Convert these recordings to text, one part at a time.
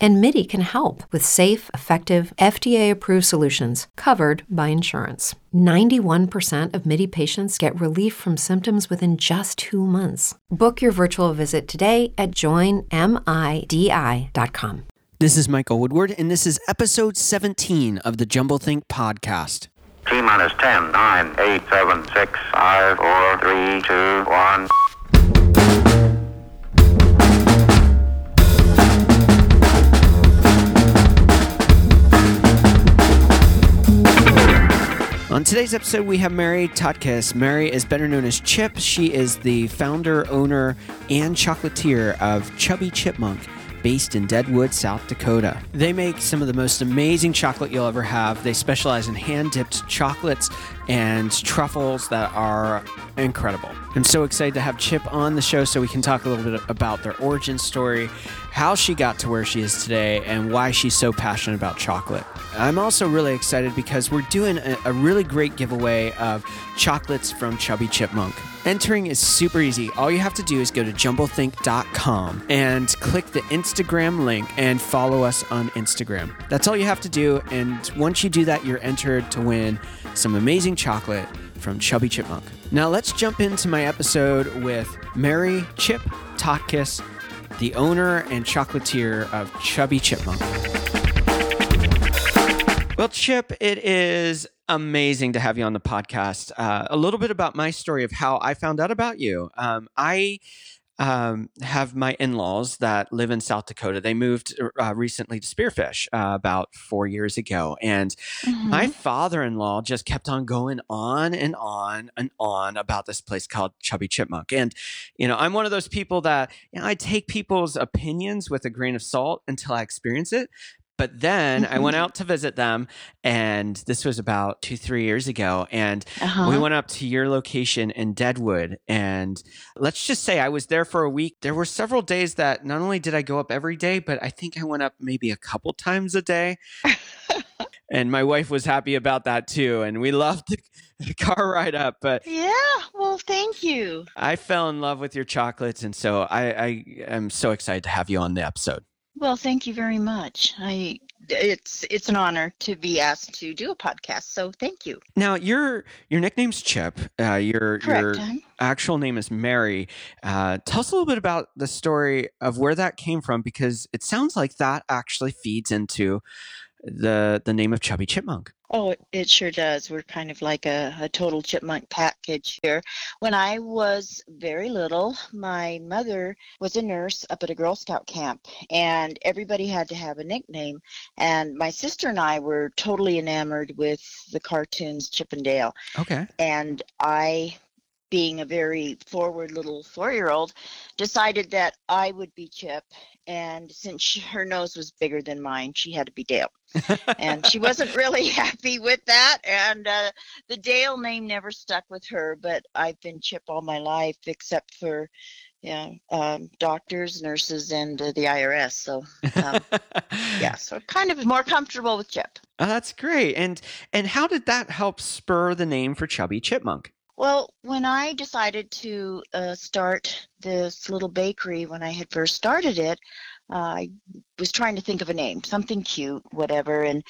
And MIDI can help with safe, effective, FDA approved solutions covered by insurance. 91% of MIDI patients get relief from symptoms within just two months. Book your virtual visit today at joinmidi.com. This is Michael Woodward, and this is episode 17 of the Jumble Think podcast. T minus 10, 9, 8, 7, 6, 5, 4, 3, 2, 1. On today's episode, we have Mary Totkiss. Mary is better known as Chip. She is the founder, owner, and chocolatier of Chubby Chipmunk based in Deadwood, South Dakota. They make some of the most amazing chocolate you'll ever have. They specialize in hand dipped chocolates and truffles that are incredible. I'm so excited to have Chip on the show so we can talk a little bit about their origin story, how she got to where she is today, and why she's so passionate about chocolate. I'm also really excited because we're doing a, a really great giveaway of chocolates from Chubby Chipmunk. Entering is super easy. All you have to do is go to jumblethink.com and click the Instagram link and follow us on Instagram. That's all you have to do. And once you do that, you're entered to win some amazing chocolate from Chubby Chipmunk. Now let's jump into my episode with Mary Chip Totkiss, the owner and chocolatier of Chubby Chipmunk. Well, Chip, it is amazing to have you on the podcast. Uh, a little bit about my story of how I found out about you. Um, I um, have my in laws that live in South Dakota. They moved uh, recently to Spearfish uh, about four years ago. And mm-hmm. my father in law just kept on going on and on and on about this place called Chubby Chipmunk. And, you know, I'm one of those people that, you know, I take people's opinions with a grain of salt until I experience it. But then I went mm-hmm. out to visit them, and this was about two, three years ago. And uh-huh. we went up to your location in Deadwood. And let's just say I was there for a week. There were several days that not only did I go up every day, but I think I went up maybe a couple times a day. and my wife was happy about that too. And we loved the car ride up. But yeah, well, thank you. I fell in love with your chocolates. And so I, I am so excited to have you on the episode. Well, thank you very much. I it's it's an honor to be asked to do a podcast. So thank you. Now your your nickname's Chip. Uh, your Correct, your actual name is Mary. Uh, tell us a little bit about the story of where that came from, because it sounds like that actually feeds into the the name of Chubby Chipmunk. Oh, it sure does. We're kind of like a, a total chipmunk package here. When I was very little, my mother was a nurse up at a Girl Scout camp, and everybody had to have a nickname. And my sister and I were totally enamored with the cartoons Chip and Dale. Okay. And I being a very forward little four year old, decided that I would be Chip. And since she, her nose was bigger than mine, she had to be Dale. And she wasn't really happy with that. And uh, the Dale name never stuck with her, but I've been Chip all my life, except for yeah, um, doctors, nurses, and uh, the IRS. So, um, yeah, so kind of more comfortable with Chip. Oh, that's great. And and how did that help spur the name for Chubby Chipmunk? Well, when I decided to uh, start this little bakery, when I had first started it, uh, I was trying to think of a name, something cute, whatever. And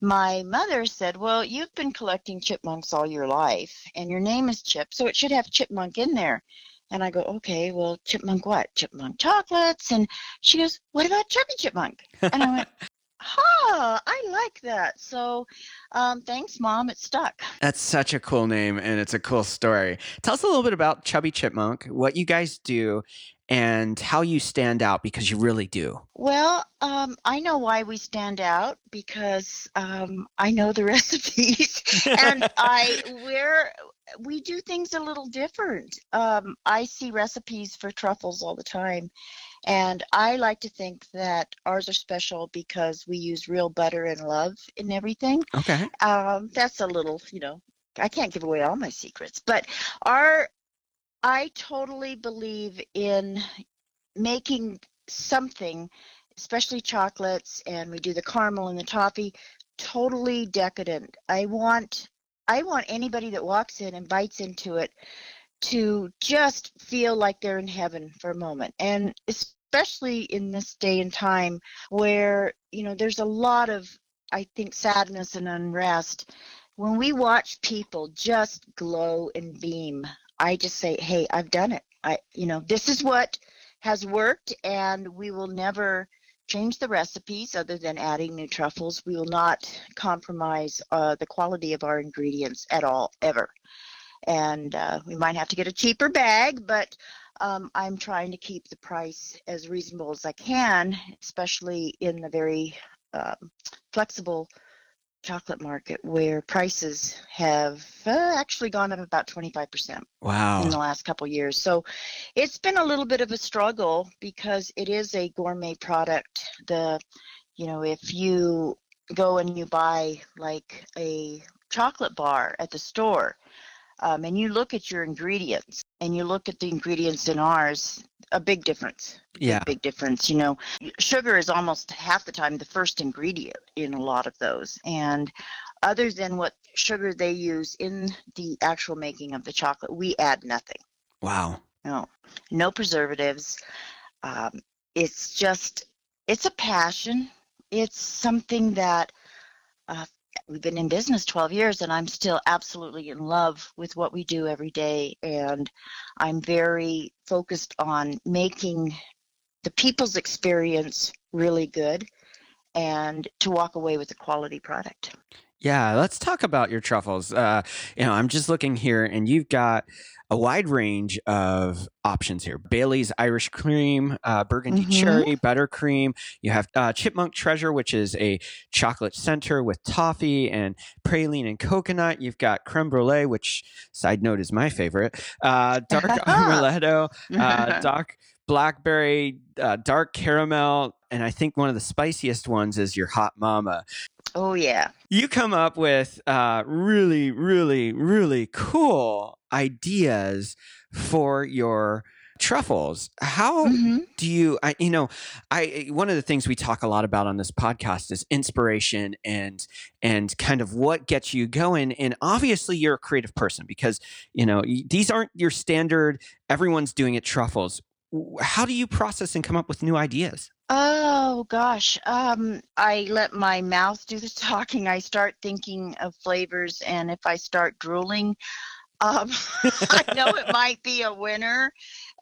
my mother said, Well, you've been collecting chipmunks all your life, and your name is Chip, so it should have chipmunk in there. And I go, Okay, well, chipmunk what? Chipmunk chocolates. And she goes, What about Chubby Chipmunk? And I went, Huh, I like that. So um, thanks, Mom. It stuck. That's such a cool name and it's a cool story. Tell us a little bit about Chubby Chipmunk, what you guys do, and how you stand out because you really do. Well, um, I know why we stand out because um, I know the recipes and I we're we do things a little different. Um, I see recipes for truffles all the time, and I like to think that ours are special because we use real butter and love in everything. Okay. Um, that's a little, you know, I can't give away all my secrets, but our, I totally believe in making something especially chocolates, and we do the caramel and the toffee. Totally decadent. I want I want anybody that walks in and bites into it to just feel like they're in heaven for a moment. And especially in this day and time where, you know, there's a lot of I think sadness and unrest. When we watch people just glow and beam, I just say, "Hey, I've done it. I you know, this is what has worked and we will never change the recipes other than adding new truffles. We will not compromise uh, the quality of our ingredients at all, ever. And uh, we might have to get a cheaper bag, but um, I'm trying to keep the price as reasonable as I can, especially in the very um, flexible chocolate market where prices have uh, actually gone up about 25% Wow. in the last couple years. So it's been a little bit of a struggle because it is a gourmet product. The you know, if you go and you buy like a chocolate bar at the store, um, and you look at your ingredients and you look at the ingredients in ours, a big difference. Big, Yeah. Big difference. You know, sugar is almost half the time the first ingredient in a lot of those. And other than what sugar they use in the actual making of the chocolate, we add nothing. Wow. No, no preservatives. Um, it's just, it's a passion. It's something that uh, we've been in business 12 years and I'm still absolutely in love with what we do every day. And I'm very focused on making the people's experience really good and to walk away with a quality product. Yeah, let's talk about your truffles. Uh, you know, I'm just looking here, and you've got a wide range of options here: Bailey's Irish Cream, uh, Burgundy Mhm. Cherry, Buttercream. You have uh, Chipmunk Treasure, which is a chocolate center with toffee and praline and coconut. You've got Creme Brulee, which, side note, is my favorite. Uh, dark Amaretto, uh, dark blackberry, uh, dark caramel, and I think one of the spiciest ones is your Hot Mama oh, yeah. you come up with uh, really, really, really cool ideas for your truffles. How Mhm. do you? I, you know, I one of the things we talk a lot about on this podcast is inspiration and and kind of what gets you going. And obviously, you're a creative person because you know these aren't your standard. Everyone's doing it truffles. How do you process and come up with new ideas? Oh gosh, um, I let my mouth do the talking. I start thinking of flavors, and if I start drooling, um, I know it might be a winner.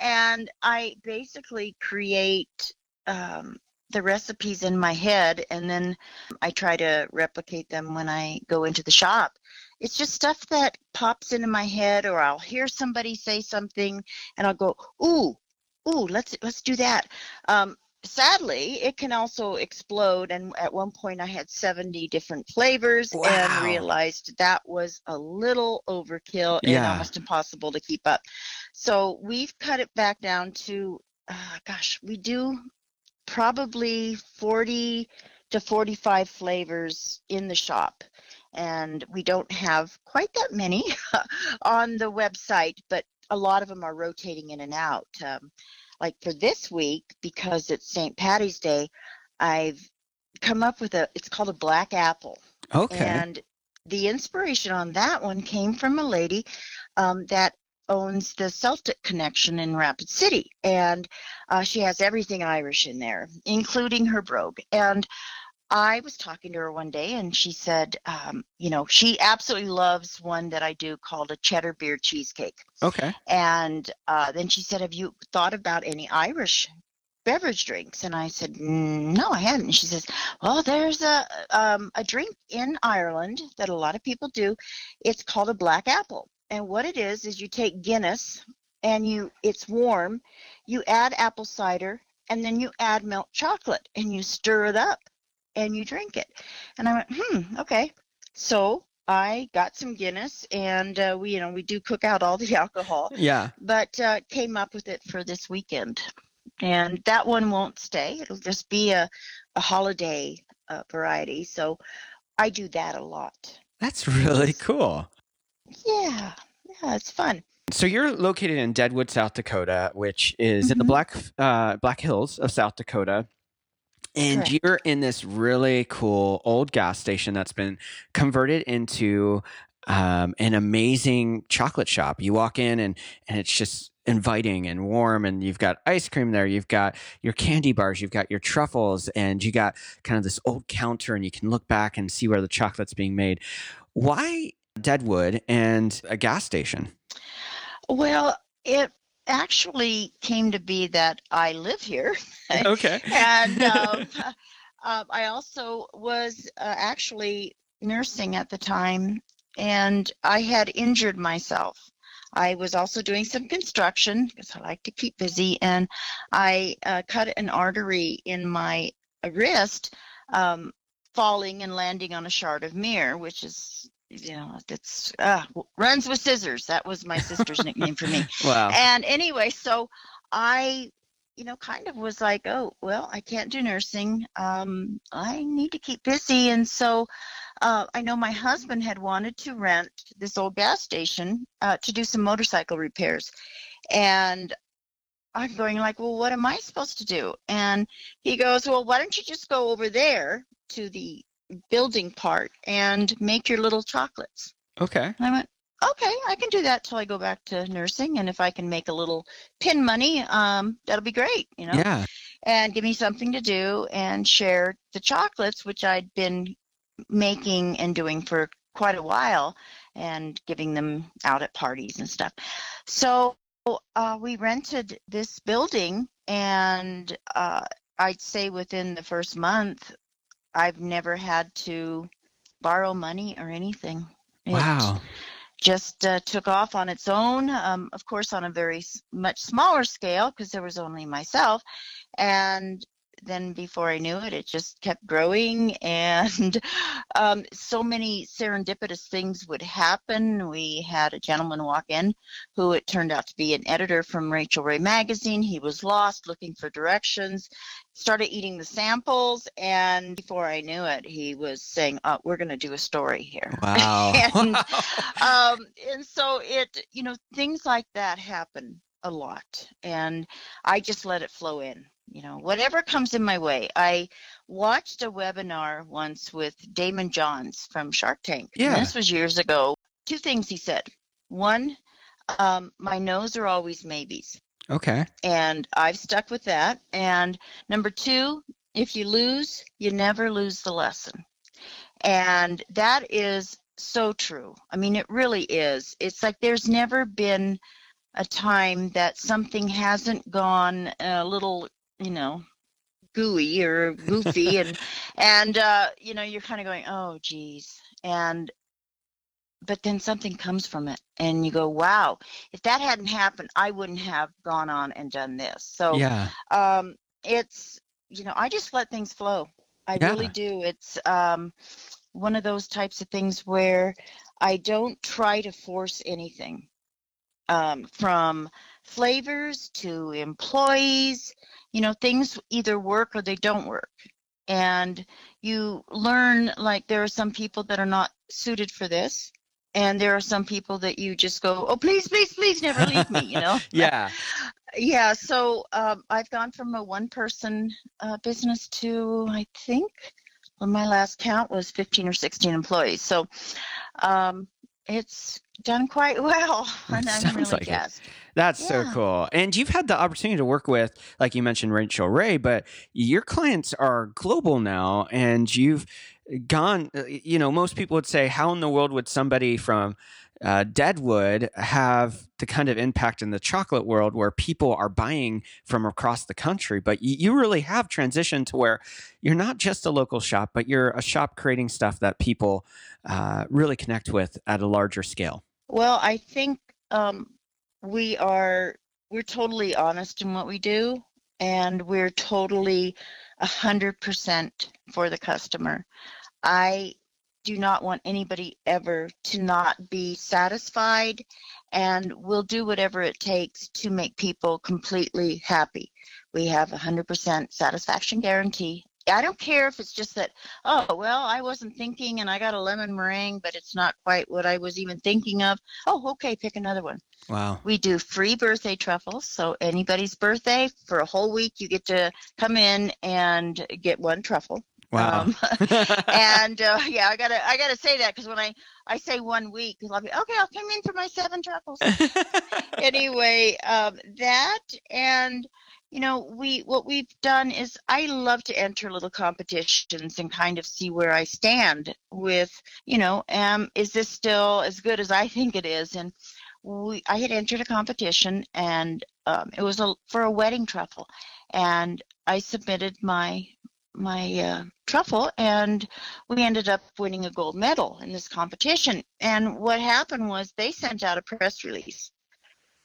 And I basically create um, the recipes in my head, and then I try to replicate them when I go into the shop. It's just stuff that pops into my head, or I'll hear somebody say something, and I'll go, "Ooh, ooh, let's let's do that." Um, sadly, it can also explode. And at one point, I had 70 different flavors Wow. and realized that was a little overkill and Yeah. almost impossible to keep up. So we've cut it back down to, uh, gosh, we do probably 40 to 45 flavors in the shop. And we don't have quite that many on the website, but a lot of them are rotating in and out. Um, like for this week, because it's St. Patty's Day, I've come up with a, it's called a black apple. Okay. And the inspiration on that one came from a lady um, that owns the Celtic Connection in Rapid City. And uh, she has everything Irish in there, including her brogue. And I was talking to her one day and she said, um, you know, she absolutely loves one that I do called a cheddar beer cheesecake. okay. And uh, then she said, Have you thought about any Irish beverage drinks? And I said, "Mm, No, I hadn't. And she says, Well, there's a, um, a drink in Ireland that a lot of people do. It's called a black apple. And what it is, is you take Guinness and you, it's warm, you add apple cider, and then you add milk chocolate and you stir it up and you drink it. And I went, Hmm, okay. So I got some Guinness and uh, we, you know, we do cook out all the alcohol Yeah. but uh, came up with it for this weekend. And that one won't stay. It'll just be a, a holiday uh, variety. So I do that a lot. That's really cool. Yeah, yeah, it's fun. So you're located in Deadwood, South Dakota, which is in the Mhm. Black uh, Black Hills of South Dakota. And Correct. you're in this really cool old gas station that's been converted into um, an amazing chocolate shop. You walk in and and it's just inviting and warm and you've got ice cream there you've got your candy bars you've got your truffles and you got kind of this old counter and you can look back and see where the chocolate's being made why deadwood and a gas station Well, it actually came to be that I live here. okay and um, uh, I also was uh, actually nursing at the time, and I had injured myself. I was also doing some construction because I like to keep busy, and I uh, cut an artery in my wrist, um, falling and landing on a shard of mirror, which is, you know, it's uh, runs with scissors. That was my sister's nickname for me. Wow. And anyway so i you know kind of was like oh well i can't do nursing. Um, i need to keep busy. And so uh, i know my husband had wanted to rent this old gas station uh, to do some motorcycle repairs. And i'm going like well what am i supposed to do? And he goes well why don't you just go over there to the building part and make your little chocolates okay and I went, okay, I can do that till I go back to nursing. And if I can make a little pin money, um, that'll be great, you know, yeah and give me something to do and share the chocolates, which I'd been making and doing for quite a while and giving them out at parties and stuff. So uh, we rented this building, and uh, I'd say within the first month, I've never had to borrow money or anything. It wow just uh, took off on its own, um, of course, on a very much smaller scale because there was only myself. And then before I knew it, it just kept growing, and um, so many serendipitous things would happen. We had a gentleman walk in who it turned out to be an editor from Rachael Ray magazine. He was lost looking for directions, started eating the samples, and before I knew it, he was saying, oh, We're going to do a story here. wow And, um, and so it, you know, things like that happen a lot, and I just let it flow in. You know, whatever comes in my way. I watched a webinar once with Daymond Johns from Shark Tank. Yeah. This was years ago. Two things he said. One, um, my no's are always maybes. okay And I've stuck with that. And number two, if you lose, you never lose the lesson. And that is so true. I mean, it really is. It's like there's never been a time that something hasn't gone a little, you know, gooey or goofy and and uh you know you're kind of going oh geez and but then something comes from it and you go wow if that hadn't happened i wouldn't have gone on and done this. So yeah. um it's you know i just let things flow. I really do. It's um one of those types of things where i don't try to force anything um from flavors to employees you know things either work or they don't work. And you learn like there are some people that are not suited for this and there are some people that you just go oh please please please never leave me you know? Yeah. Yeah so um, i've gone from a one person uh, business to i think when my last count was 15 or 16 employees so um, it's done quite well and i'm sounds really like it. That's so cool. And you've had the opportunity to work with, like you mentioned, Rachael Ray, but your clients are global now, and you've gone. uh, You know, most people would say, "How in the world would somebody from uh, Deadwood have the kind of impact in the chocolate world where people are buying from across the country?" But you, you really have transitioned to where you're not just a local shop, but you're a shop creating stuff that people uh, really connect with at a larger scale. Well, I think um, we are we're totally honest in what we do, and we're totally hundred percent for the customer. I do not want anybody ever to not be satisfied, and we'll do whatever it takes to make people completely happy. We have a hundred percent satisfaction guarantee I don't care if it's just that, oh, well, I wasn't thinking and I got a lemon meringue, but it's not quite what I was even thinking of. Oh, okay, pick another one. Wow. We do free birthday truffles. So anybody's birthday for a whole week, you get to come in and get one truffle. Wow. Um, and uh, yeah, I gotta I gotta say that because when I I say one week, I'll be okay. I'll come in for my seven truffles. anyway, um, that and you know we what we've done is I love to enter little competitions and kind of see where I stand with you know um is this still as good as I think it is and we I had entered a competition and um, it was a for a wedding truffle and I submitted my my uh, truffle and we ended up winning a gold medal in this competition. And what happened was they sent out a press release.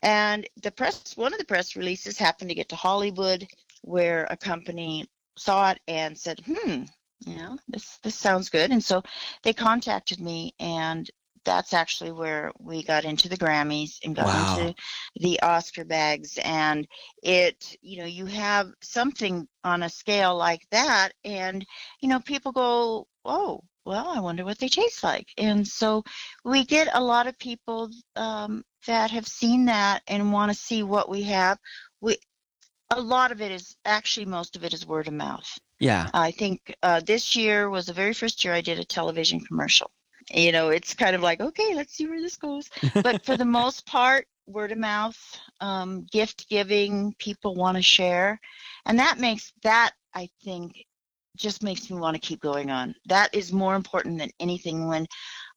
And the press one of the press releases happened to get to hollywood where a company saw it and said hmm you know this this sounds good. And so they contacted me and that's actually where we got into the Grammys and got Wow. into the Oscar bags. And it, you know, you have something on a scale like that, and, you know, people go, oh, well, I wonder what they taste like. And so we get a lot of people um, that have seen that and want to see what we have. We, a lot of it is actually most of it is word of mouth. yeah. I think uh, this year was the very first year I did a television commercial. You know, it's kind of like, okay, let's see where this goes. But for the most part, word of mouth, um, gift giving, people want to share. And that makes that, I think, just makes me want to keep going on. That is more important than anything when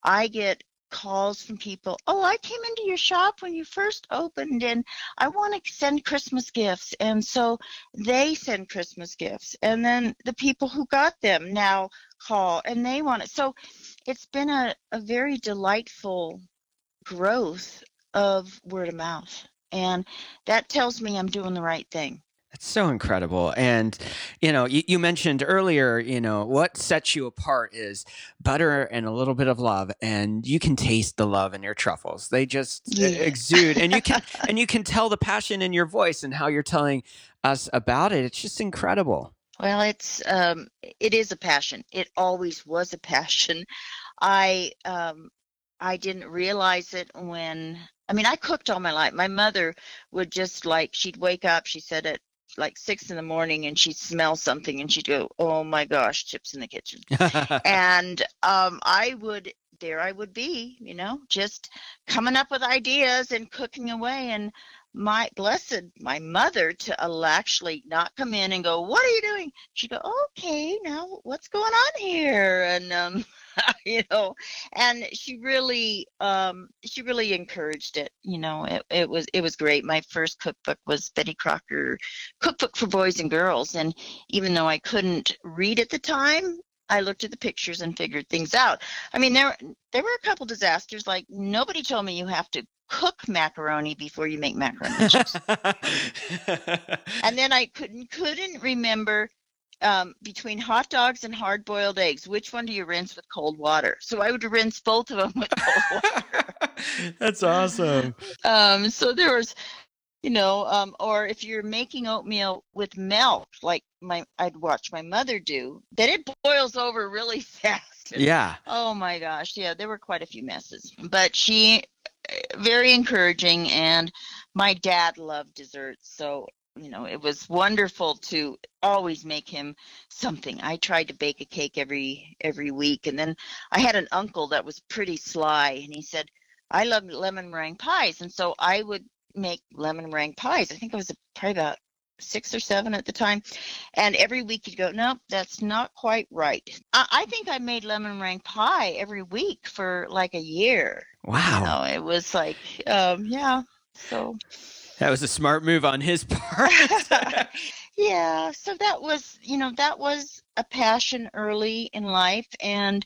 I get calls from people, oh, I came into your shop when you first opened and I want to send Christmas gifts. And so they send Christmas gifts. And then the people who got them now call and they want it. So it's been a, a very delightful growth of word of mouth. And that tells me I'm doing the right thing. That's so incredible. And, you know, you, you mentioned earlier, you know, what sets you apart is butter and a little bit of love. And you can taste the love in your truffles. They just Yeah. exude. And you can and you can tell the passion in your voice and how you're telling us about it. It's just incredible. Well, it's um, it is a passion. It always was a passion. I um, I didn't realize it when I mean I cooked all my life. My mother would just like she'd wake up. She said at like six in the morning, and she'd smell something, and she'd go, "Oh my gosh, chips in the kitchen." and um, I would there I would be, you know, just coming up with ideas and cooking away. And my blessed my mother to al- actually not come in and go, "What are you doing?" She'd go, "Okay, now what's going on here?" And um, you know, and she really um, she really encouraged it. You know, it, it was it was great. My first cookbook was Betty Crocker Cookbook for Boys and Girls, and even though I couldn't read at the time, I looked at the pictures and figured things out. I mean, there there were a couple disasters. Like nobody told me you have to cook macaroni before you make macaroni and cheese. and then I couldn't couldn't remember um, between hot dogs and hard boiled eggs, which one do you rinse with cold water? So I would rinse both of them with cold water. That's awesome. um, so there was, you know, um, or if you're making oatmeal with milk, like my I'd watch my mother do, then it boils over really fast. Yeah. Oh my gosh, yeah, there were quite a few messes, but she very encouraging, and my dad loved desserts, so you know it was wonderful to always make him something. I tried to bake a cake every every week, and then I had an uncle that was pretty sly, and he said, "I love lemon meringue pies," and so I would make lemon meringue pies. I think I was probably about six or seven at the time. And every week you'd go, nope, that's not quite right. I, I think I made lemon meringue pie every week for like a year. Wow. No, it was like, um, yeah. So, That was a smart move on his part. yeah. So that was, you know, that was a passion early in life. And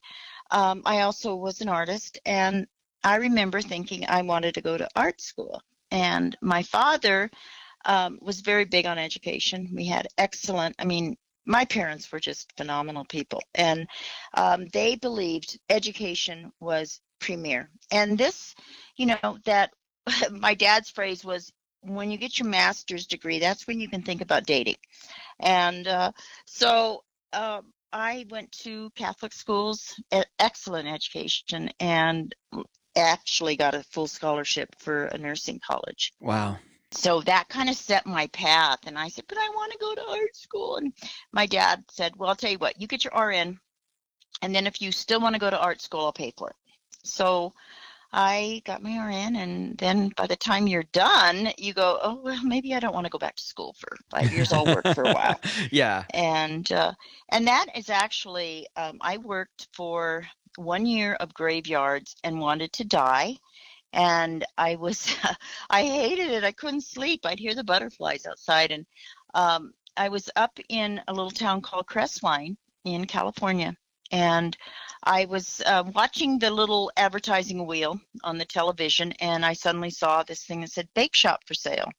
um, I also was an artist. And I remember thinking I wanted to go to art school. And my father um, was very big on education. We had excellent, I mean, my parents were just phenomenal people. And um, they believed education was premier. And this, you know, that my dad's phrase was when you get your master's degree, that's when you can think about dating. And uh, so uh, I went to Catholic schools, excellent education, and actually got a full scholarship for a nursing college. Wow. So that kind of set my path. And I said, but I want to go to art school. And my dad said, well, I'll tell you what, you get your RN. And then if you still want to go to art school, I'll pay for it. So I got my RN. And then by the time you're done, you go, oh, well, maybe I don't want to go back to school for five years. I'll work for a while yeah. and uh, and that is actually um, I worked for one year of graveyards and wanted to die, and I was I hated it. I couldn't sleep. I'd hear the butterflies outside, and um, I was up in a little town called Crestline in California, and I was uh, watching the little advertising wheel on the television, and I suddenly saw this thing that said "bake shop for sale."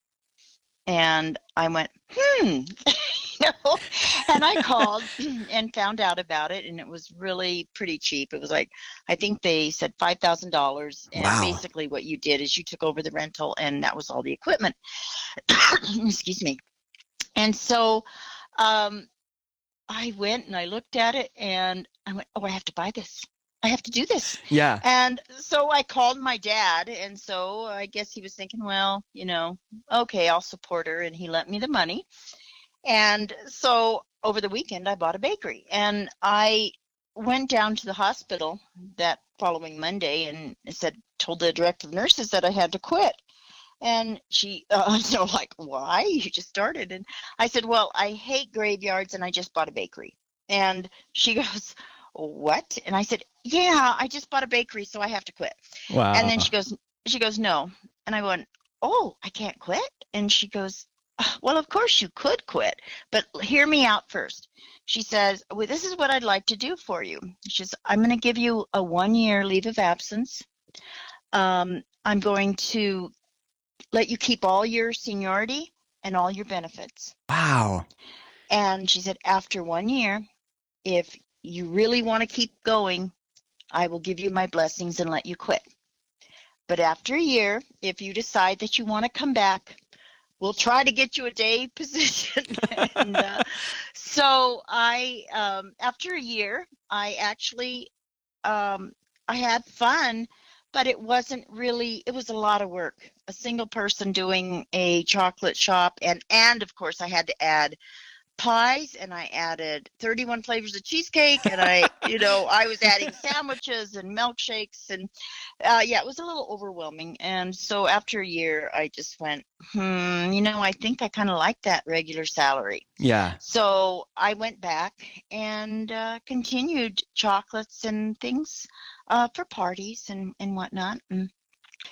And I went, hmm, know, and I called and found out about it, and it was really pretty cheap. It was like, I think they said five thousand dollars, and Wow. basically what you did is you took over the rental, and that was all the equipment. Excuse me. And so, um, I went and I looked at it, and I went, oh, I have to buy this. I have to do this. Yeah. And so I called my dad, and so I guess he was thinking, well, you know, okay, I'll support her, and he lent me the money. And so over the weekend, I bought a bakery, and I went down to the hospital that following Monday and said, told the director of nurses that I had to quit. And she, uh, know, like, why? You just started. And I said, well, I hate graveyards, and I just bought a bakery. And she goes, what? And I said, yeah, I just bought a bakery, so I have to quit. Wow. And then she goes, she goes, no. And I went, oh, I can't quit. And she goes, "Uh, well, of course you could quit, but hear me out first. She says, well, this is what I'd like to do for you. She says, I'm going to give you a one year leave of absence. Um, I'm going to let you keep all your seniority and all your benefits. wow. And she said, after one year, if you really want to keep going, I will give you my blessings and let you quit. But after a year, if you decide that you want to come back, we'll try to get you a day position. and, uh, so I, um, after a year, I actually, um, I had fun, but it wasn't really. It was a lot of work. A single person doing a chocolate shop, and and of course I had to add pies and I added 31 flavors of cheesecake and I, you know, I was adding sandwiches and milkshakes and uh, yeah, it was a little overwhelming. And so after a year, I just went, hmm, you know, I think I kind of like that regular salary. Yeah. So I went back and uh, continued chocolates and things uh, for parties and, and whatnot. And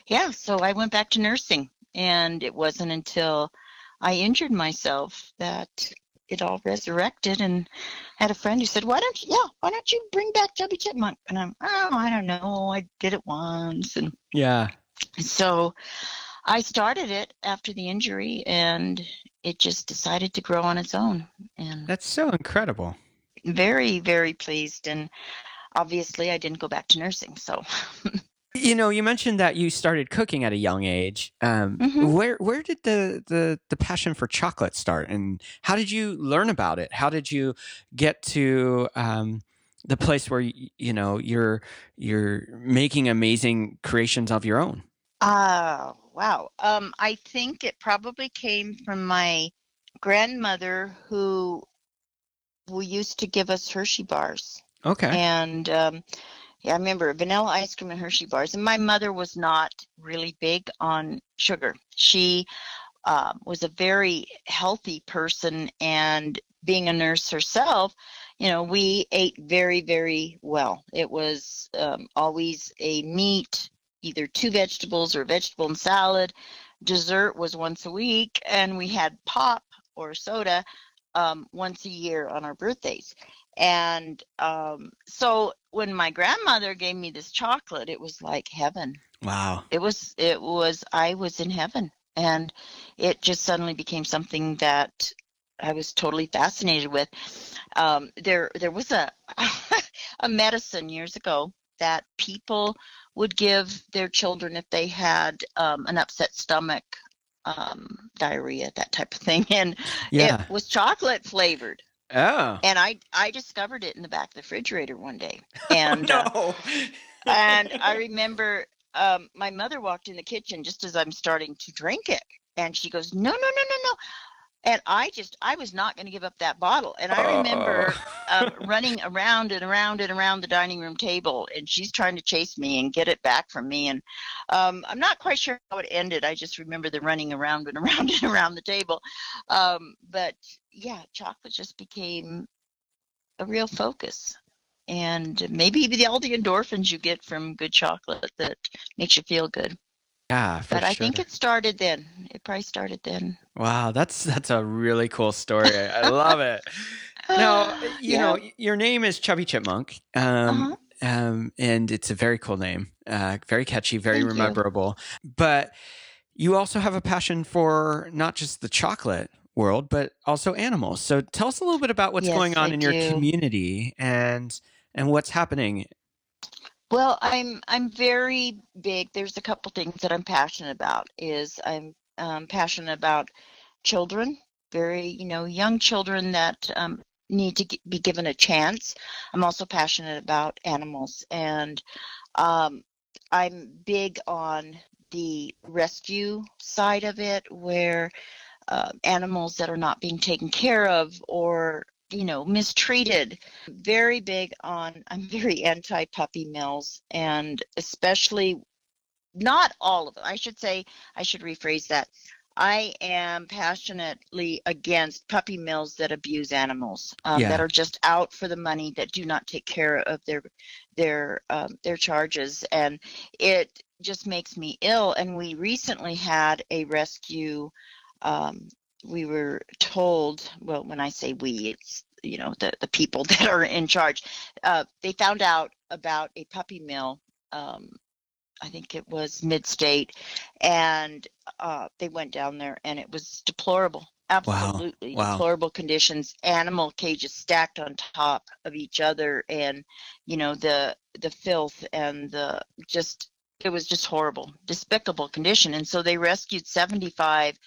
yeah, so I went back to nursing. And it wasn't until I injured myself that it all resurrected and had a friend who said, Why don't you yeah, why don't you bring back Chubby Chipmunk? And I'm oh, I don't know. I did it once and Yeah. so I started it after the injury and it just decided to grow on its own. And That's so incredible. very, very pleased. And obviously, I didn't go back to nursing. So, You know, you mentioned that you started cooking at a young age. Um, Mhm. Where where did the, the the passion for chocolate start, and how did you learn about it? How did you get to um, the place where you know you're you're making amazing creations of your own? ah, wow. Um, I think it probably came from my grandmother who who used to give us Hershey bars. Okay. And um, yeah, I remember vanilla ice cream and Hershey bars. And my mother was not really big on sugar. She uh, was a very healthy person, and being a nurse herself, you know, we ate very, very well. It was um, always a meat, either two vegetables or vegetable and salad. Dessert was once a week, and we had pop or soda um, once a year on our birthdays. And um, so when my grandmother gave me this chocolate, it was like heaven. wow. It was, it was, I was in heaven. And it just suddenly became something that I was totally fascinated with. Um, there, there was a, a medicine years ago that people would give their children if they had um, an upset stomach, um, diarrhea, that type of thing. And Yeah. it was chocolate flavored. Oh. and I I discovered it in the back of the refrigerator one day, and uh, no. and I remember um, my mother walked in the kitchen just as I'm starting to drink it, and she goes, "No, no, no, no, no." And I just, I was not going to give up that bottle. And I remember uh, running around and around and around the dining room table, and she's trying to chase me and get it back from me. And um, I'm not quite sure how it ended. I just remember the running around and around and around the table. Um, but yeah, chocolate just became a real focus. And maybe the all the endorphins you get from good chocolate that makes you feel good. Yeah, for But I think it started then. It probably started then. Wow, that's that's a really cool story. I love it. Now, you know, your name is Chubby Chipmunk, um, Uh-huh. um, and it's a very cool name, uh, very catchy, very Thank you. But you also have a passion for not just the chocolate world, but also animals. So tell us a little bit about what's Yes, going on I in your community and and what's happening. Well, I'm I'm very big. There's a couple things that I'm passionate about. Is I'm um, passionate about children, very you know young children that um, need to be given a chance. I'm also passionate about animals, and um, I'm big on the rescue side of it, where uh, animals that are not being taken care of or you know mistreated very big on i'm very anti puppy mills and especially not all of them i should say i should rephrase that. I am passionately against puppy mills that abuse animals um, Yeah. that are just out for the money that do not take care of their their um, their charges. And it just makes me ill. And we recently had a rescue um, we were told well when i say we it's you know the, the people that are in charge uh, they found out about a puppy mill um, i think it was mid-state and uh, they went down there and it was deplorable absolutely wow. deplorable conditions animal cages stacked on top of each other and you know the the filth and the just it was just horrible despicable condition and so they rescued 75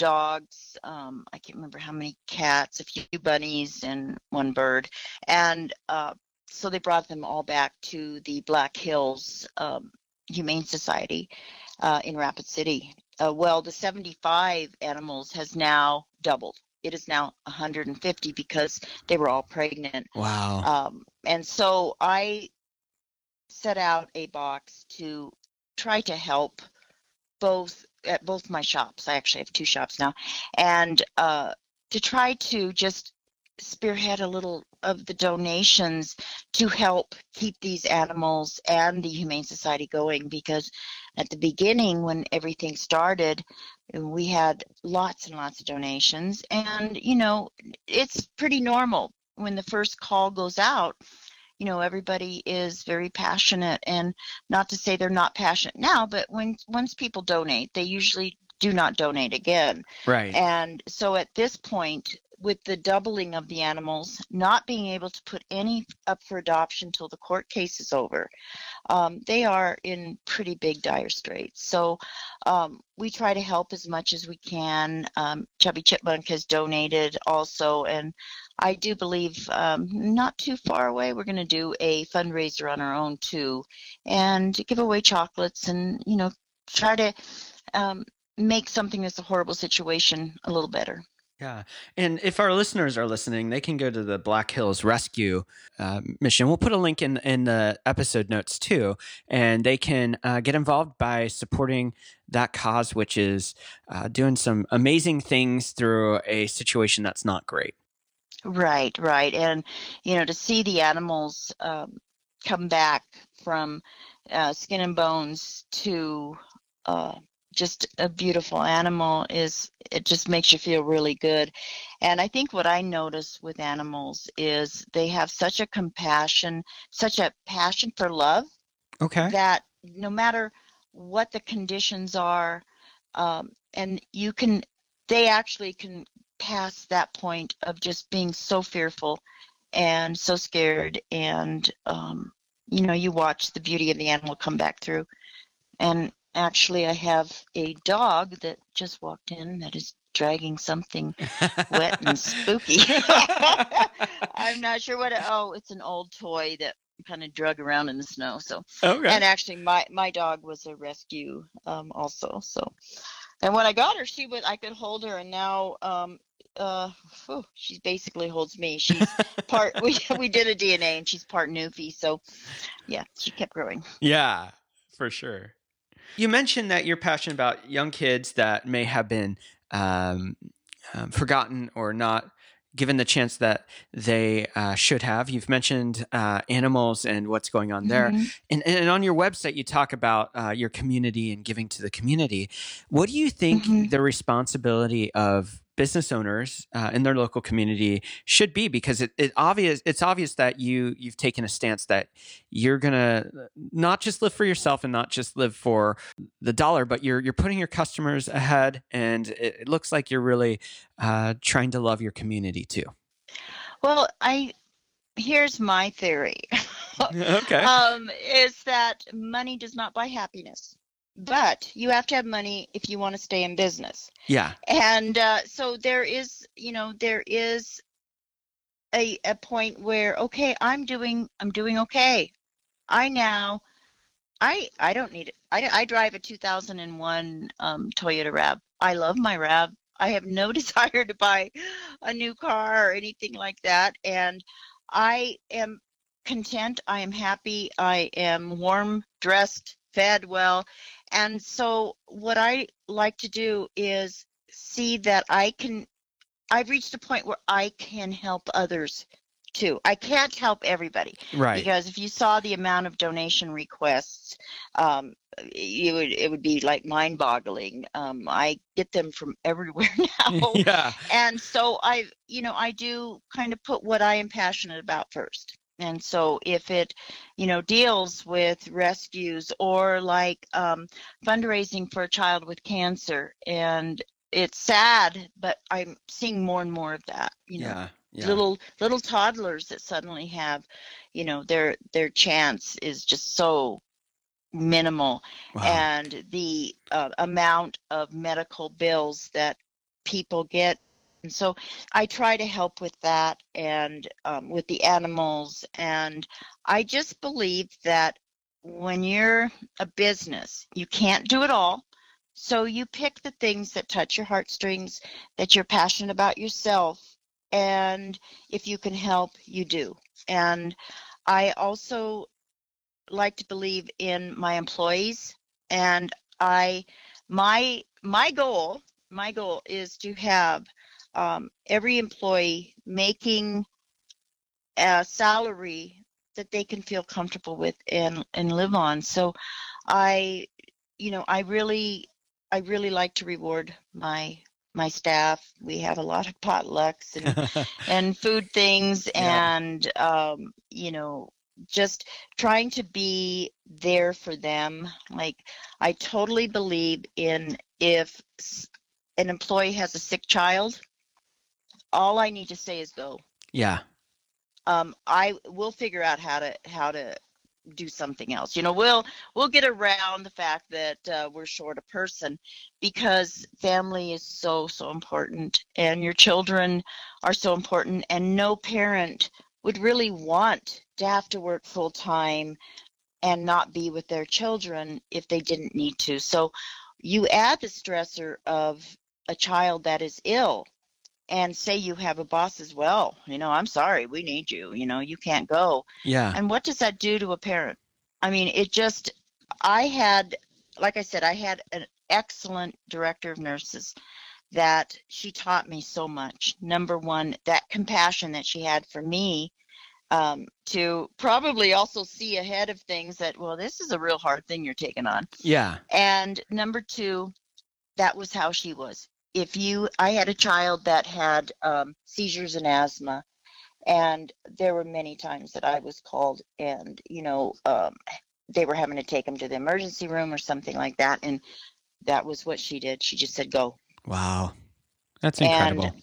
dogs um, i can't remember how many cats a few bunnies and one bird. And uh, so they brought them all back to the black hills um, humane society uh, in rapid city. Uh, well the 75 animals has now doubled. It is now 150 because they were all pregnant. Wow. um, and so I set out a box to try to help both at both my shops. I actually have two shops now, and uh, to try to just spearhead a little of the donations to help keep these animals and the Humane Society going because at the beginning when everything started we had lots and lots of donations and you know it's pretty normal when the first call goes out you know everybody is very passionate and not to say they're not passionate now but when once people donate they usually do not donate again right. and so at this point, with the doubling of the animals, not being able to put any up for adoption till the court case is over, um, they are in pretty big dire straits. So um, we try to help as much as we can. Um, Chubby Chipmunk has donated also, and I do believe um, not too far away we're going to do a fundraiser on our own too, and give away chocolates and you know try to um, make something that's a horrible situation a little better. Yeah. And if our listeners are listening, they can go to the Black Hills Rescue uh, mission. We'll put a link in, in the episode notes too. And they can uh, get involved by supporting that cause, which is uh, doing some amazing things through a situation that's not great. Right, right. And, you know, to see the animals um, come back from uh, skin and bones to uh, just a beautiful animal is, it just makes you feel really good. And I think what I notice with animals is they have such a compassion, such a passion for love Okay. that no matter what the conditions are, um, and you can, they actually can pass that point of just being so fearful and so scared. And, um, you know, you watch the beauty of the animal come back through. And actually, I have a dog that just walked in that is dragging something wet and spooky. I'm not sure what. It, oh, it's an old toy that kind of drug around in the snow. So, okay. and actually, my my dog was a rescue um, also. So, and when I got her, she was I could hold her, and now um, uh, whew, she basically holds me. She's part. we we did a DNA, and she's part Newfie. So, yeah, she kept growing. Yeah, for sure. You mentioned that you're passionate about young kids that may have been um, um, forgotten or not given the chance that they uh, should have. You've mentioned uh, animals and what's going on there. Mhm. And, and on your website, you talk about uh, your community and giving to the community. What do you think Mhm. the responsibility of business owners uh, in their local community should be? Because it, it obvious it's obvious that you you've taken a stance that you're gonna not just live for yourself and not just live for the dollar, but you're you're putting your customers ahead, and it, it looks like you're really uh, trying to love your community too. Well, I here's my theory. okay. um, is that money does not buy happiness, but you have to have money if you want to stay in business. yeah. And uh, so there is, you know, there is a a point where okay, I'm doing I'm doing okay. I now I I don't need it. I I drive a 2001 um, Toyota Rav. I love my Rav. I have no desire to buy a new car or anything like that, and I am content. I am happy. I am warm, dressed, fed well, and so what I like to do is see that I can. I've reached a point where I can help others too. I can't help everybody Right. because if you saw the amount of donation requests, um, you would it would be like mind-boggling. Um, I get them from everywhere now, yeah. and so I, you know, I do kind of put what I am passionate about first. And so if it, you know, deals with rescues or like um, fundraising for a child with cancer, and it's sad, but I'm seeing more and more of that. You know, Yeah. Yeah. little little toddlers that suddenly have you know their their chance is just so minimal Wow. and the uh, amount of medical bills that people get and so i try to help with that and um, with the animals and i just believe that when you're a business you can't do it all. So you pick the things that touch your heartstrings that you're passionate about yourself and if you can help you do. And i also like to believe in my employees and i my my goal my goal is to have um, every employee making a salary that they can feel comfortable with and and live on. So i you know i really i really like to reward my my staff. We have a lot of potlucks and and food things Yeah. and um, you know just trying to be there for them. Like i totally believe in if an employee has a sick child all i need to say is go. Yeah. um, i will figure out how to how to do something else. You know we'll we'll get around the fact that uh, we're short a person because family is so so important and your children are so important and no parent would really want to have to work full time and not be with their children if they didn't need to. So you add the stressor of a child that is ill and say you have a boss as well you know i'm sorry we need you you know you can't go Yeah. and what does that do to a parent? I mean, it just, I had, like I said, I had an excellent director of nurses that she taught me so much. Number one, that compassion that she had for me um, to probably also see ahead of things that, well, this is a real hard thing you're taking on. Yeah. And number two, that was how she was. If you, I had a child that had um, seizures and asthma, and there were many times that I was called, and you know, um, they were having to take him to the emergency room or something like that, and that was what she did. She just said, "Go." Wow. That's incredible. And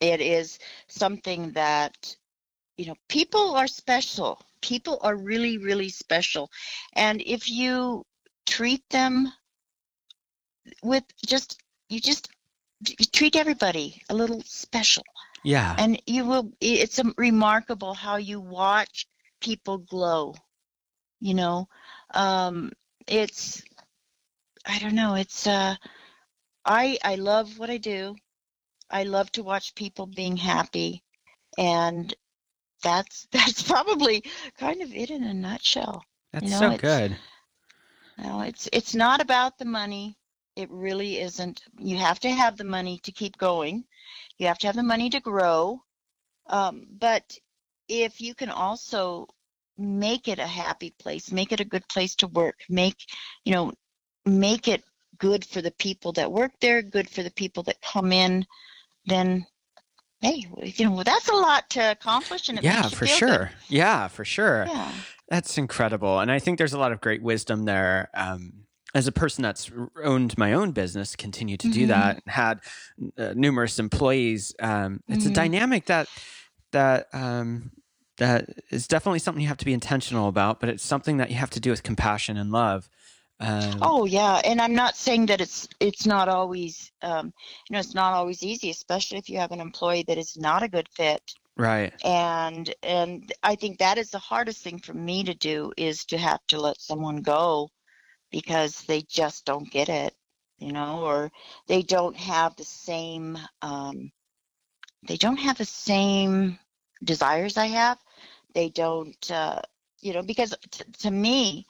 it is something that, you know, people are special. People are really, really special. And if you treat them with just, you just treat everybody a little special Yeah. and you will it's remarkable how you watch people glow you know um it's i don't know it's uh i i love what i do i love to watch people being happy and that's that's probably kind of it in a nutshell That's know, so good. no, it's it's not about the money. It really isn't. You have to have the money to keep going. You have to have the money to grow. Um, but if you can also make it a happy place, make it a good place to work, make you know, make it good for the people that work there, good for the people that come in, then hey, you know, that's a lot to accomplish and it Yeah, for sure. Yeah, for sure. Yeah. That's incredible. And I think there's a lot of great wisdom there. Um, as a person that's owned my own business, continue to do Mhm. that, and had uh, numerous employees. Um, it's a Mhm. dynamic that that um, that is definitely something you have to be intentional about, but it's something that you have to do with compassion and love. Um, Oh yeah, and I'm not saying that it's it's not always um, you know it's not always easy, especially if you have an employee that is not a good fit. right. And and I think that is the hardest thing for me to do is to have to let someone go because they just don't get it, you know, or they don't have the same um, they don't have the same desires I have. They don't, uh, you know, because t- to me,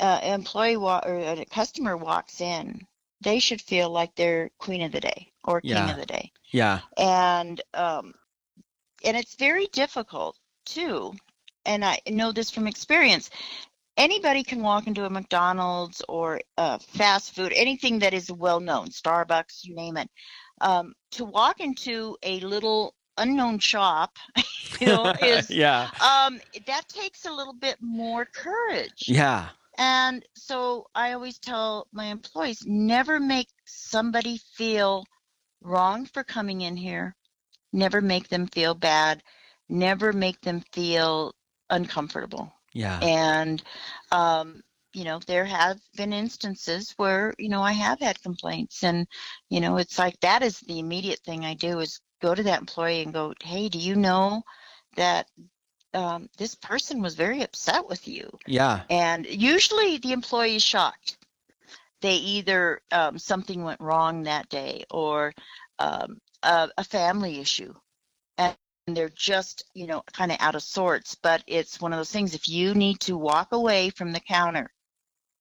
uh, employee wa- or a customer walks in, they should feel like they're queen of the day or king Yeah. of the day, Yeah. and um, and it's very difficult too. And I know this from experience. Anybody can walk into a McDonald's or uh, fast food, anything that is well known, Starbucks, you name it. Um, to walk into a little unknown shop, you know, is yeah. um, that takes a little bit more courage. Yeah. And so I always tell my employees never make somebody feel wrong for coming in here, never make them feel bad, never make them feel uncomfortable. Yeah. And, um, you know, there have been instances where, you know, I have had complaints. And, you know, it's like that is the immediate thing I do is go to that employee and go, hey, do you know that um, this person was very upset with you? Yeah. And usually the employee is shocked. They either um, something went wrong that day or um, a, a family issue. And they're just, you know, kind of out of sorts. But it's one of those things if you need to walk away from the counter,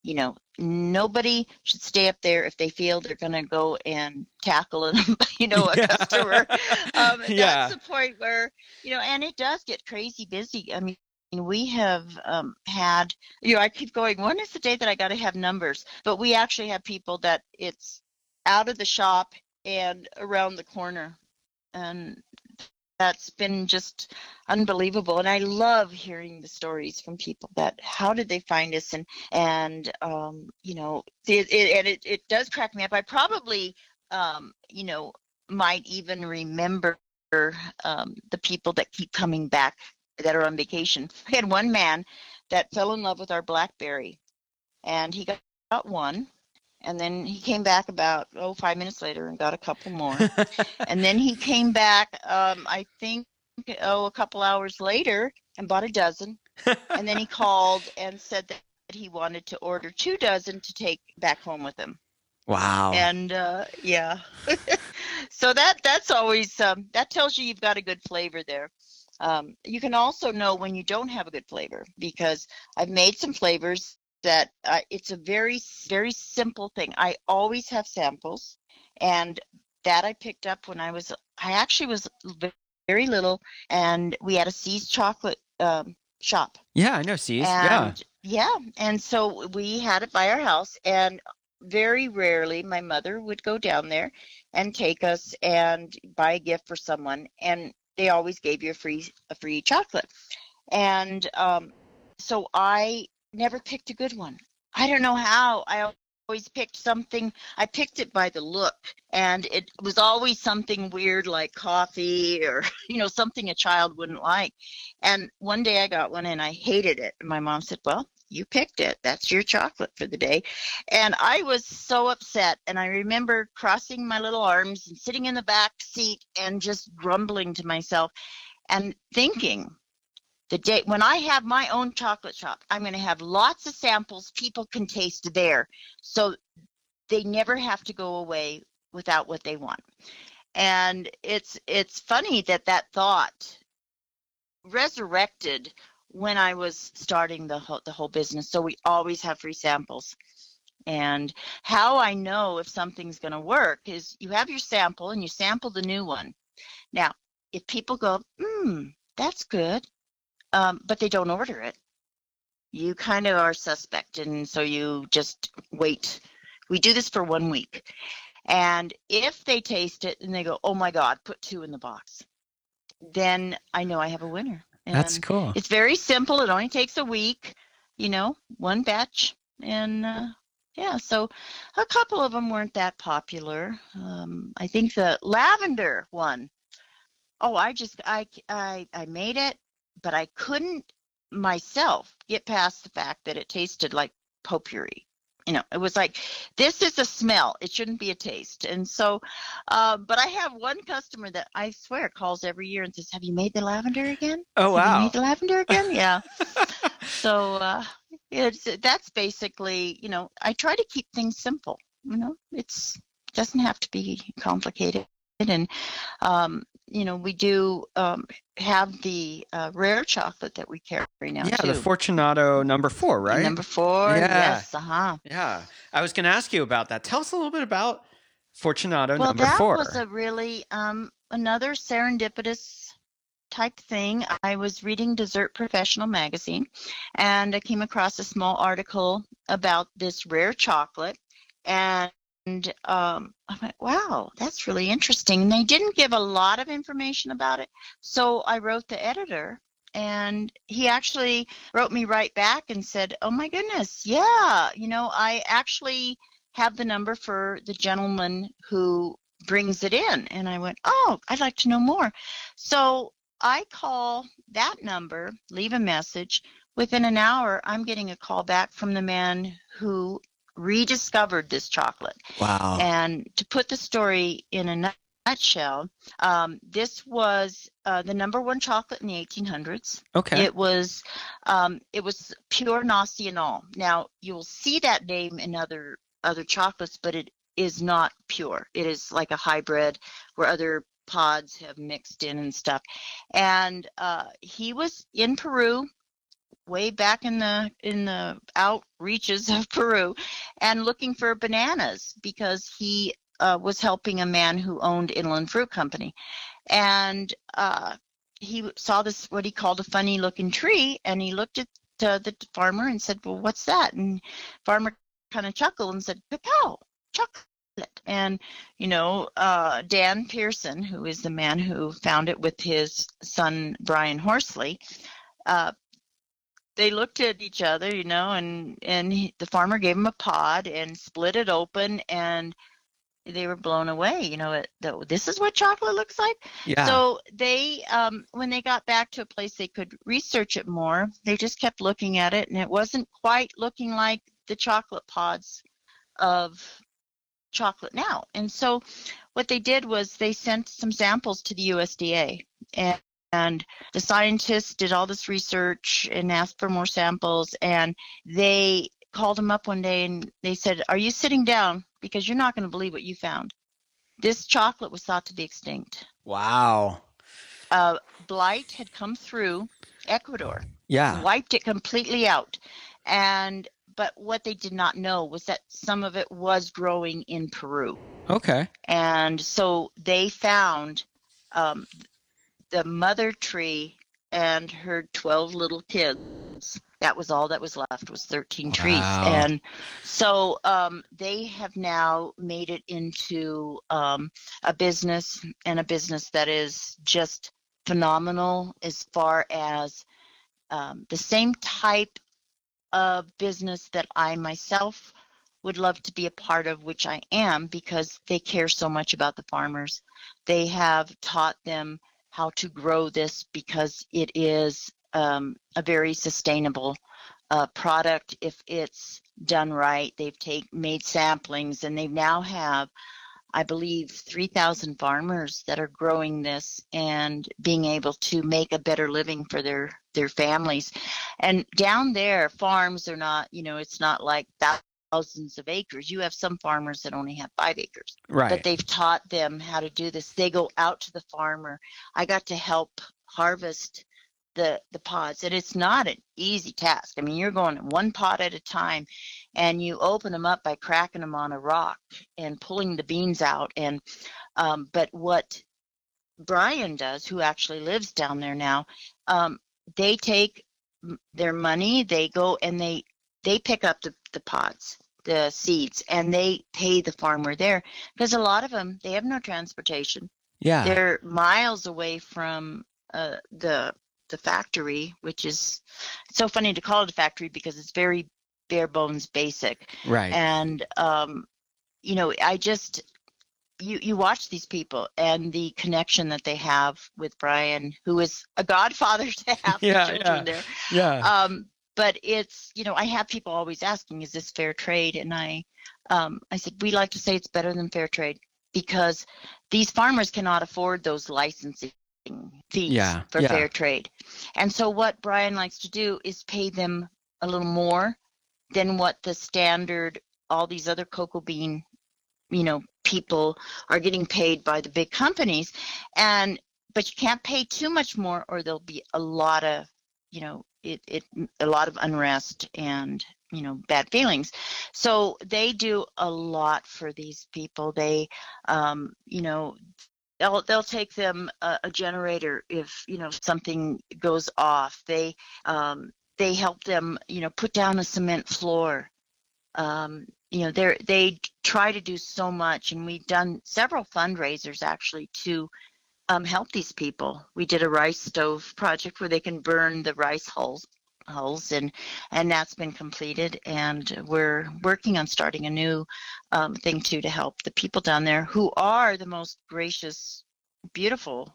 you know, nobody should stay up there if they feel they're going to go and tackle an, you know, a Yeah. customer. Um, Yeah. That's the point where, you know, and it does get crazy busy. I mean, we have um, had, you know, I keep going, when is the day that I got to have numbers? But we actually have people that it's out of the shop and around the corner. And that's been just unbelievable. And I love hearing the stories from people that how did they find us? And, and, um, you know, it, it, and it, it does crack me up. I probably, um, you know, might even remember um, the people that keep coming back that are on vacation. We had one man that fell in love with our blackberry, and he got one, and then he came back about oh five minutes later and got a couple more, and then he came back. Um, I think oh a couple hours later and bought a dozen, and then he called and said that he wanted to order two dozen to take back home with him wow. and uh, yeah so that that's always um, that tells you you've got a good flavor there um, you can also know when you don't have a good flavor because i've made some flavors that uh, it's a very very simple thing i always have samples and that i picked up when i was i actually was very little and we had a See's chocolate um, shop yeah, I know. See's. Yeah. yeah, and so we had it by our house, and very rarely my mother would go down there and take us and buy a gift for someone, and they always gave you a free a free chocolate, and um, so I never picked a good one. I don't know how. I always picked something. I picked it by the look, and it was always something weird like coffee or you know something a child wouldn't like. And one day I got one and I hated it. And my mom said, Well, you picked it. That's your chocolate for the day. And I was so upset. And I remember crossing my little arms and sitting in the back seat and just grumbling to myself and thinking, the day when I have my own chocolate shop, I'm going to have lots of samples people can taste there. So they never have to go away without what they want. And it's it's funny that that thought resurrected when I was starting the whole, the whole business. So we always have free samples. And how I know if something's going to work is you have your sample and you sample the new one. Now, if people go, hmm, that's good, um, but they don't order it, you kind of are suspect. And so you just wait. We do this for one week. And if they taste it and they go, oh my God, put two in the box, then I know I have a winner. And That's cool. It's very simple. It only takes a week, you know, one batch. And uh, yeah, so a couple of them weren't that popular. Um, I think the lavender one, oh, I just, I, I, I made it, but I couldn't myself get past the fact that it tasted like potpourri you know? It was like this is a smell. It shouldn't be a taste. And so uh, but i have one customer that i swear calls every year and says have you made the lavender again? Oh wow. made the lavender again? Yeah. So uh, it's that's basically you know i try to keep things simple you know? It's doesn't have to be complicated. And um, you know we do um, have the uh, rare chocolate that we carry now yeah, too. the Fortunato number four, right? Number four, Yeah. yes, uh-huh. yeah. I was going to ask you about that. Tell us a little bit about Fortunato Well, number that was a really um, another serendipitous type thing. I was reading Dessert Professional magazine, and I came across a small article about this rare chocolate, and um, I went, "Wow, that's really interesting." And they didn't give a lot of information about it, so I wrote the editor. And he actually wrote me right back and said, Oh my goodness, yeah, you know, I actually have the number for the gentleman who brings it in. And I went, Oh, I'd like to know more. So I call that number, leave a message. Within an hour, I'm getting a call back from the man who rediscovered this chocolate. wow. And to put the story in a nutshell, um, this was uh, the number one chocolate in the 1800s. okay. It was um, it was pure Nacional. Now you'll see that name in other other chocolates, but it is not pure. It is like a hybrid where other pods have mixed in and stuff. And uh, he was in Peru, way back in the in the outreaches of Peru, and looking for bananas because he uh, was helping a man who owned Inland Fruit Company, and uh, he saw this what he called a funny looking tree and he looked at uh, the farmer and said well what's that? And farmer kind of chuckled and said cacao chocolate. And you know uh, dan pearson who is the man who found it with his son brian horsley uh, they looked at each other you know and and he, the farmer gave him a pod and split it open and they were blown away you know it, the, this is what chocolate looks like yeah. so they, um, when they got back to a place they could research it more, they just kept looking at it, and it wasn't quite looking like the chocolate pods of chocolate now. And so, what they did was they sent some samples to the USDA, and, and the scientists did all this research and asked for more samples, and they called them up one day and they said, "Are you sitting down? Because you're not going to believe what you found." This chocolate was thought to be extinct wow. uh, blight had come through Ecuador, Yeah. wiped it completely out, and but what they did not know was that some of it was growing in Peru, Okay. and so they found um, the mother tree and her 12 little kids. That was all that was left was 13 trees. And so um, they have now made it into um, a business and a business that is just phenomenal as far as um, the same type of business that i myself would love to be a part of which i am because they care so much about the farmers. They have taught them how to grow this because it is um, a very sustainable uh, product if it's done right. They've take made samplings, and they now have, I believe, three thousand farmers that are growing this and being able to make a better living for their their families. And down there, farms are not, you know, it's not like thousands of acres. You have some farmers that only have five acres Right. but they've taught them how to do this. They go out to the farmer. I got to help harvest the the pods, and it's not an easy task. I mean, you're going one pod at a time, and you open them up by cracking them on a rock and pulling the beans out. And um, but what Brian does, who actually lives down there now, um, they take their money, they go and they they pick up the, the pods, the seeds, and they pay the farmer there because a lot of them they have no transportation. yeah. They're miles away from uh, the the factory, which is so funny to call it a factory because it's very bare bones basic Right. and um, you know i just you you watch these people and the connection that they have with brian who is a godfather to have the Yeah, children yeah. there yeah. um, but it's you know i have people always asking is this fair trade? And i um, i said we like to say it's better than fair trade because these farmers cannot afford those licensing fees Yeah, for yeah. fair trade. And so what brian likes to do is pay them a little more than what the standard all these other cocoa bean you know people are getting paid by the big companies. And but you can't pay too much more or there'll be a lot of you know it, it a lot of unrest and you know bad feelings. So they do a lot for these people. They um you know they'll they'll take them a, a generator if you know something goes off. They um they help them you know put down a cement floor. Um you know they they try to do so much and we've done several fundraisers actually to um, help these people. We did a rice stove project where they can burn the rice hulls hulls and and that's been completed and we're working on starting a new um, thing too to help the people down there who are the most gracious beautiful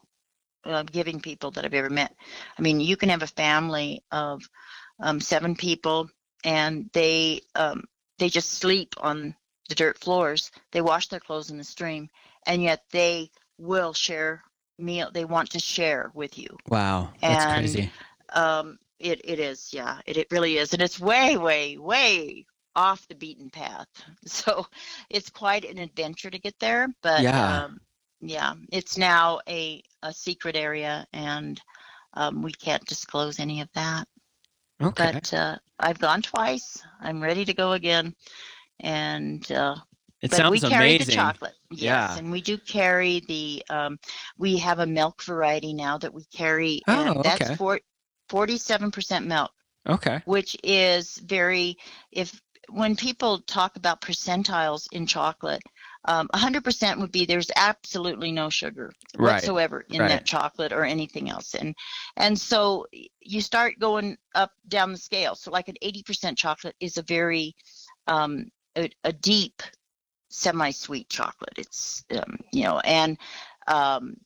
uh, giving people that i've ever met. I mean you can have a family of um, seven people and they um, they just sleep on the dirt floors. They wash their clothes in the stream and yet they will share meal they want to share with you wow. That's and- crazy. um it it is yeah it, it really is and it's way way way off the beaten path so it's quite an adventure to get there but Yeah. um yeah it's now a a secret area and um we can't disclose any of that Okay. but uh i've gone twice i'm ready to go again and uh it but sounds we carry amazing. the chocolate yes Yeah. and we do carry the um we have a milk variety now that we carry Oh, and that's okay. for 47% milk Okay. which is very if when people talk about percentiles in chocolate um, 100% would be there's absolutely no sugar Right, whatsoever in right. that chocolate or anything else and and so you start going up down the scale so like an 80% chocolate is a very um, a, a deep semi-sweet chocolate. It's um, you know and um,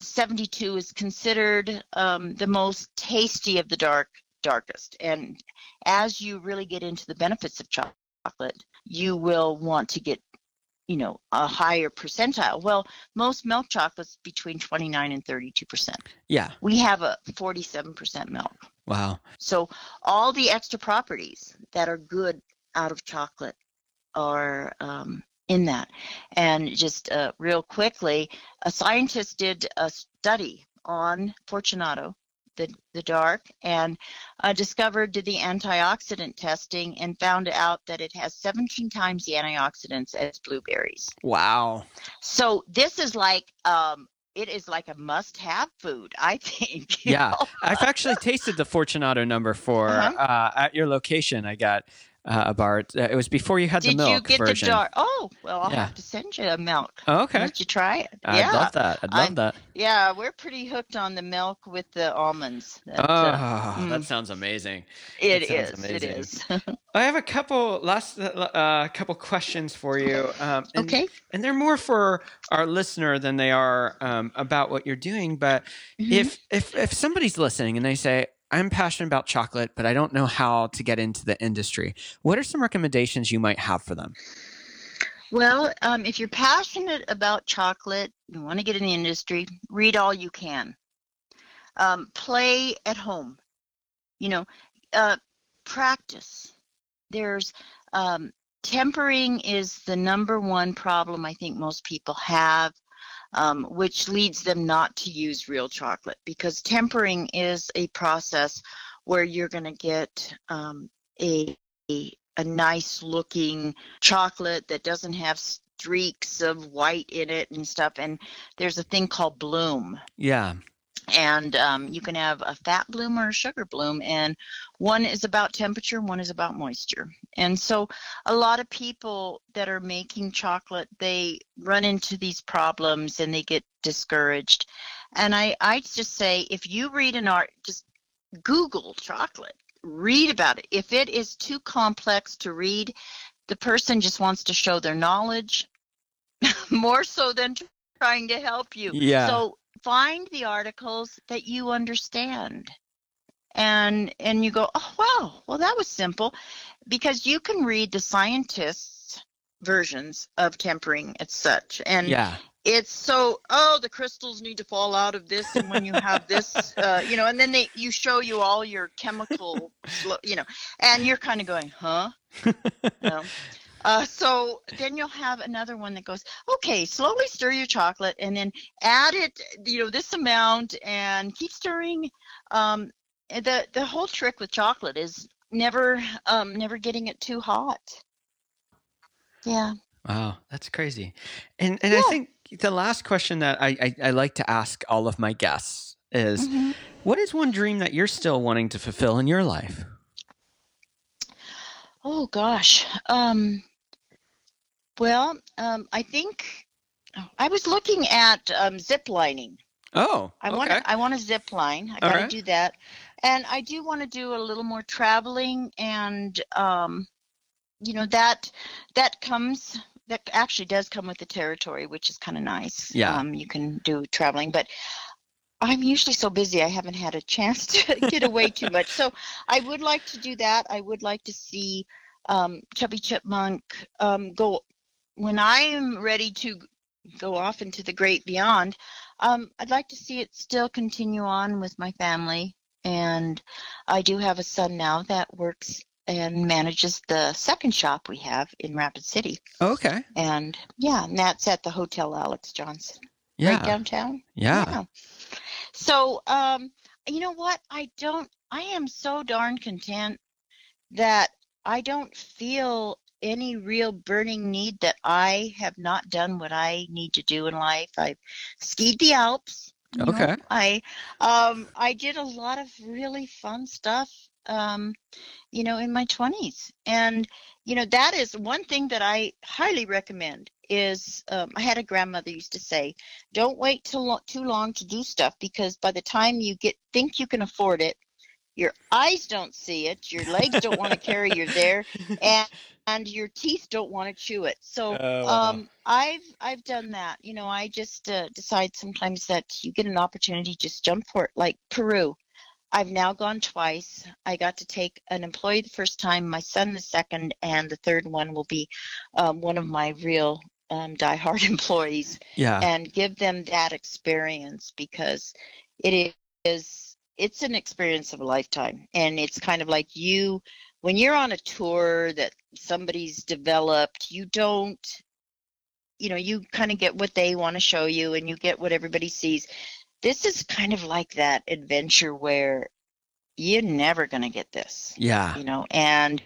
72 is considered um, the most tasty of the dark darkest. And as you really get into the benefits of chocolate you will want to get you know a higher percentile. Well most milk chocolates between 29 and 32 percent. Yeah. we have a 47 percent milk. Wow. so all the extra properties that are good out of chocolate are um, in that. And just uh, real quickly, a scientist did a study on Fortunato, the, the dark, and uh, discovered did the antioxidant testing and found out that it has 17 times the antioxidants as blueberries. Wow. So this is like um, it is like a must-have food, I think. Yeah. I've actually tasted the Fortunato number 4 Uh-huh. uh, at your location. I got uh, a bar. Uh, It was before you had Did the milk you get version. the dark? Oh, well, I'll Yeah. have to send you a milk. Oh, okay. Let you try it. I'd yeah, love that. I'd love I- that. yeah, we're pretty hooked on the milk with the almonds. That, Oh, uh, that mm, sounds amazing. it that is. sounds It amazing. is. I have a couple last uh, couple questions for you. Um, and, okay. and they're more for our listener than they are um, about what you're doing. But Mhm. if if if somebody's listening and they say, I'm passionate about chocolate, but I don't know how to get into the industry. What are some recommendations you might have for them? Well, um, if you're passionate about chocolate, you want to get in the industry, read all you can. Um, play at home. You know, uh, practice. There's um, tempering is the number one problem I think most people have, um, which leads them not to use real chocolate because tempering is a process where you're going to get um, a, a a nice looking chocolate that doesn't have streaks of white in it and stuff. And there's a thing called bloom. Yeah. And um, you can have a fat bloom or a sugar bloom, and one is about temperature, one is about moisture. And so, a lot of people that are making chocolate, they run into these problems and they get discouraged. And I, I just say, if you read an art, just Google chocolate read about it. If it is too complex to read, the person just wants to show their knowledge more so than trying to help you. Yeah. So find the articles that you understand. And and you go, "Oh, wow. Well, that was simple." Because you can read the scientists' versions of tempering and such. And Yeah. it's so oh the crystals need to fall out of this and when you have this uh, you know and then they you show you all your chemical you know and you're kind of going huh you know? uh, so then you'll have another one that goes okay slowly stir your chocolate and then add it you know this amount and keep stirring um, the the whole trick with chocolate is never um, never getting it too hot yeah Wow, that's crazy. And and I think the last question that I, I, I like to ask all of my guests is Mhm. what is one dream that you're still wanting to fulfill in your life? Oh gosh. Um, well, um, I think I was looking at um, zip lining. Oh, I okay. want to I want to zip line. I got to right. do that, and I do want to do a little more traveling, and um, you know that that comes that actually does come with the territory, which is kind of nice. Yeah. Um, you can do traveling, but I'm usually so busy I haven't had a chance to get away too much. So I would like to do that. I would like to see um, Chubby Chipmunk um, go when I am ready to go off into the great beyond. Um, I'd like to see it still continue on with my family. And I do have a son now that works and manages the second shop we have in Rapid City. Okay. And yeah, and that's at the Hotel Alex Johnson Yeah. right downtown. yeah. So, um, you know what? I don't, I am so darn content that I don't feel any real burning need that I have not done what I need to do in life. I've skied the Alps. You know, Okay. I, um, I did a lot of really fun stuff, um, you know, in my 20s. And, you know, that is one thing that I highly recommend is um, I had a grandmother used to say, don't wait too long, too long to do stuff because by the time you get think you can afford it, your eyes don't see it, your legs don't want to carry you there, and and your teeth don't want to chew it. So Oh, wow. um, I've I've done that. You know, I just uh, decide sometimes that you get an opportunity, just jump for it. Like Peru, I've now gone twice. I got to take an employee the first time, my son the second, and the third one will be um, one of my real um, diehard employees Yeah. and give them that experience because it is it's an experience of a lifetime and it's kind of like you when you're on a tour that somebody's developed you don't you know you kind of get what they want to show you and you get what everybody sees this is kind of like that adventure where you're never going to get this yeah. you know and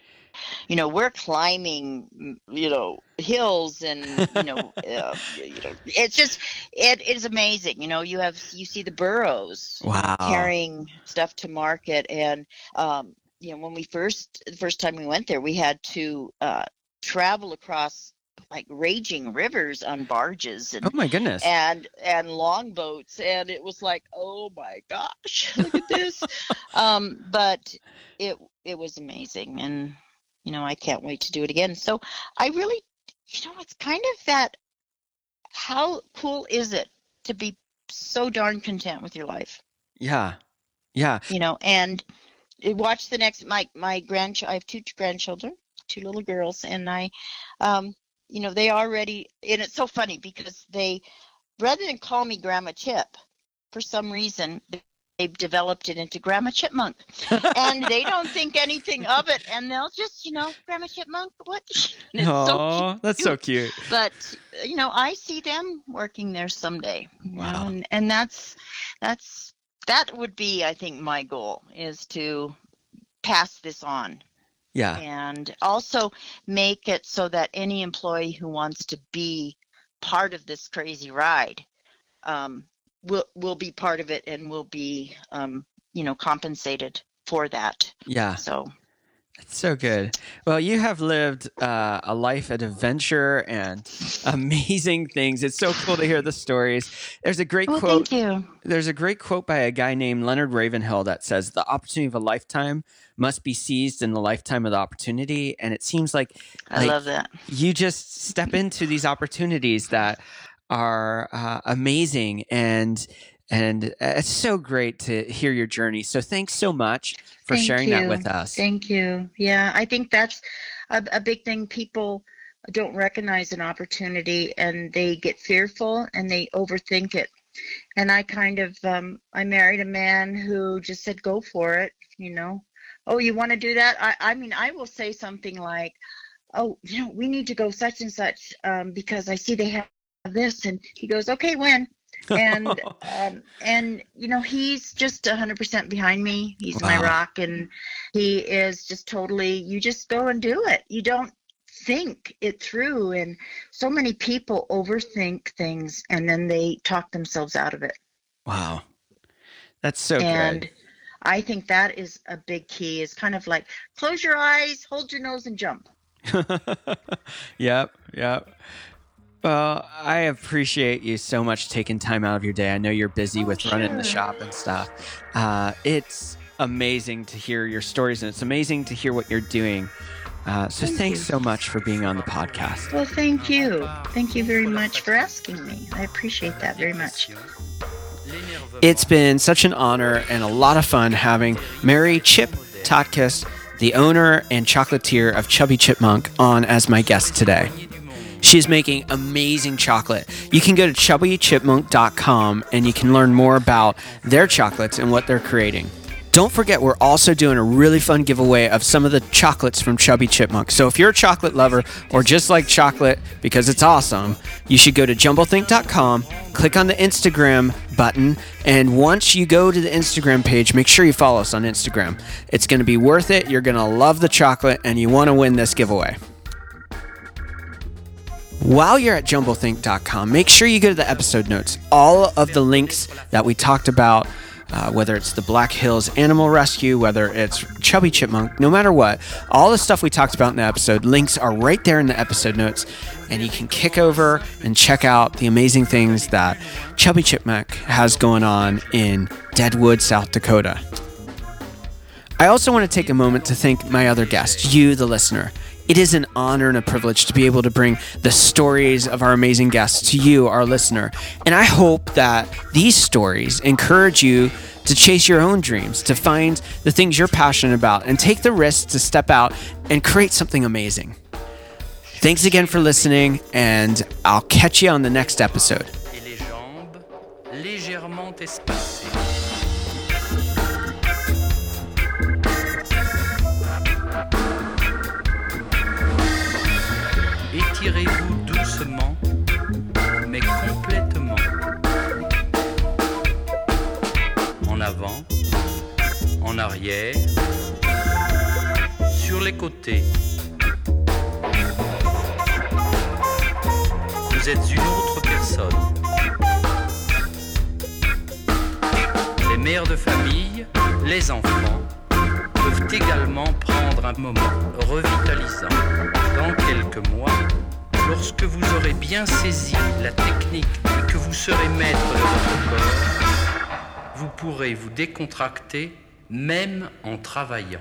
you know we're climbing mm, you know hills and you know uh, you know it's just it is amazing you know you have you see the burros Wow. carrying stuff to market and um you know when we first the first time we went there we had to uh travel across like raging rivers on barges and Oh my goodness. and and longboats and it was like oh my gosh look at this um but it it was amazing and you know i can't wait to do it again so i really you know it's kind of that how cool is it to be so darn content with your life Yeah. Yeah. you know, and watch the next my my grandchild. I have two grandchildren, two little girls, and I, um, you know, they already and it's so funny because they, rather than call me Grandma Chip, for some reason they've developed it into Grandma Chipmunk, and they don't think anything of it, and they'll just you know Grandma Chipmunk, what? It's so that's so cute. but you know i see them working there someday you know, Wow. and, and that's that's that would be i think my goal is to pass this on Yeah. and also make it so that any employee who wants to be part of this crazy ride um, will will be part of it and will be um, you know compensated for that Yeah. so It's so good. Well, you have lived uh, a life of adventure and amazing things. It's so cool to hear the stories. There's a great well quote. thank you There's a great quote by a guy named Leonard Ravenhill that says, "The opportunity of a lifetime must be seized in the lifetime of the opportunity." And it seems like i Like, love that you just step into these opportunities that are uh, amazing and and it's so great to hear your journey. So thanks so much for Thank sharing that with us. Thank you. Yeah, I think that's a, a big thing. People don't recognize an opportunity and they get fearful and they overthink it. And I kind of, um, I married a man who just said, go for it, you know. Oh, you want to do that? I, I mean, I will say something like, oh, you know, we need to go such and such um, because I see they have this. And he goes, okay, when? And um, and you know he's just 100% behind me he's my rock and he is just totally you just go and do it you don't think it through and so many people overthink things and then they talk themselves out of it wow. That's so and good. i think that is a big key is kind of like close your eyes hold your nose and jump yep, yep. Well, I appreciate you so much taking time out of your day. I know you're busy Oh, with running the shop and stuff. Uh, it's amazing to hear your stories, and it's amazing to hear what you're doing. Uh, so Thank thanks you. so much for being on the podcast. well thank you thank you very much for asking me i appreciate that very much It's been such an honor and a lot of fun having Mary Chip Totkus, the owner and chocolatier of Chubby Chipmunk, on as my guest today. She's making amazing chocolate. You can go to chubbychipmunk.com and you can learn more about their chocolates and what they're creating. Don't forget, we're also doing a really fun giveaway of some of the chocolates from Chubby Chipmunk. So if you're a chocolate lover or just like chocolate because it's awesome, you should go to jumblethink.com, click on the Instagram button, and once you go to the Instagram page, make sure you follow us on Instagram. It's going to be worth it. You're going to love the chocolate, and you want to win this giveaway. While you're at jumblethink.com, make sure you go to the episode notes. All of the links that we talked about, uh, whether it's the Black Hills Animal Rescue, whether it's Chubby Chipmunk, no matter what, all the stuff we talked about in the episode, links are right there in the episode notes. And you can kick over and check out the amazing things that Chubby Chipmunk has going on in Deadwood, South Dakota. I also want to take a moment to thank my other guest, you, the listener. It is an honor and a privilege to be able to bring the stories of our amazing guests to you, our listener. And I hope that these stories encourage you to chase your own dreams, to find the things you're passionate about, and take the risk to step out and create something amazing. Thanks again for listening, and I'll catch you on the next episode. Étirez-vous doucement, mais complètement. En avant, en arrière, sur les côtés. Vous êtes une autre personne. Les mères de famille, les enfants peuvent également prendre un moment revitalisant. Dans quelques mois, lorsque vous aurez bien saisi la technique et que vous serez maître de votre corps, vous pourrez vous décontracter même en travaillant.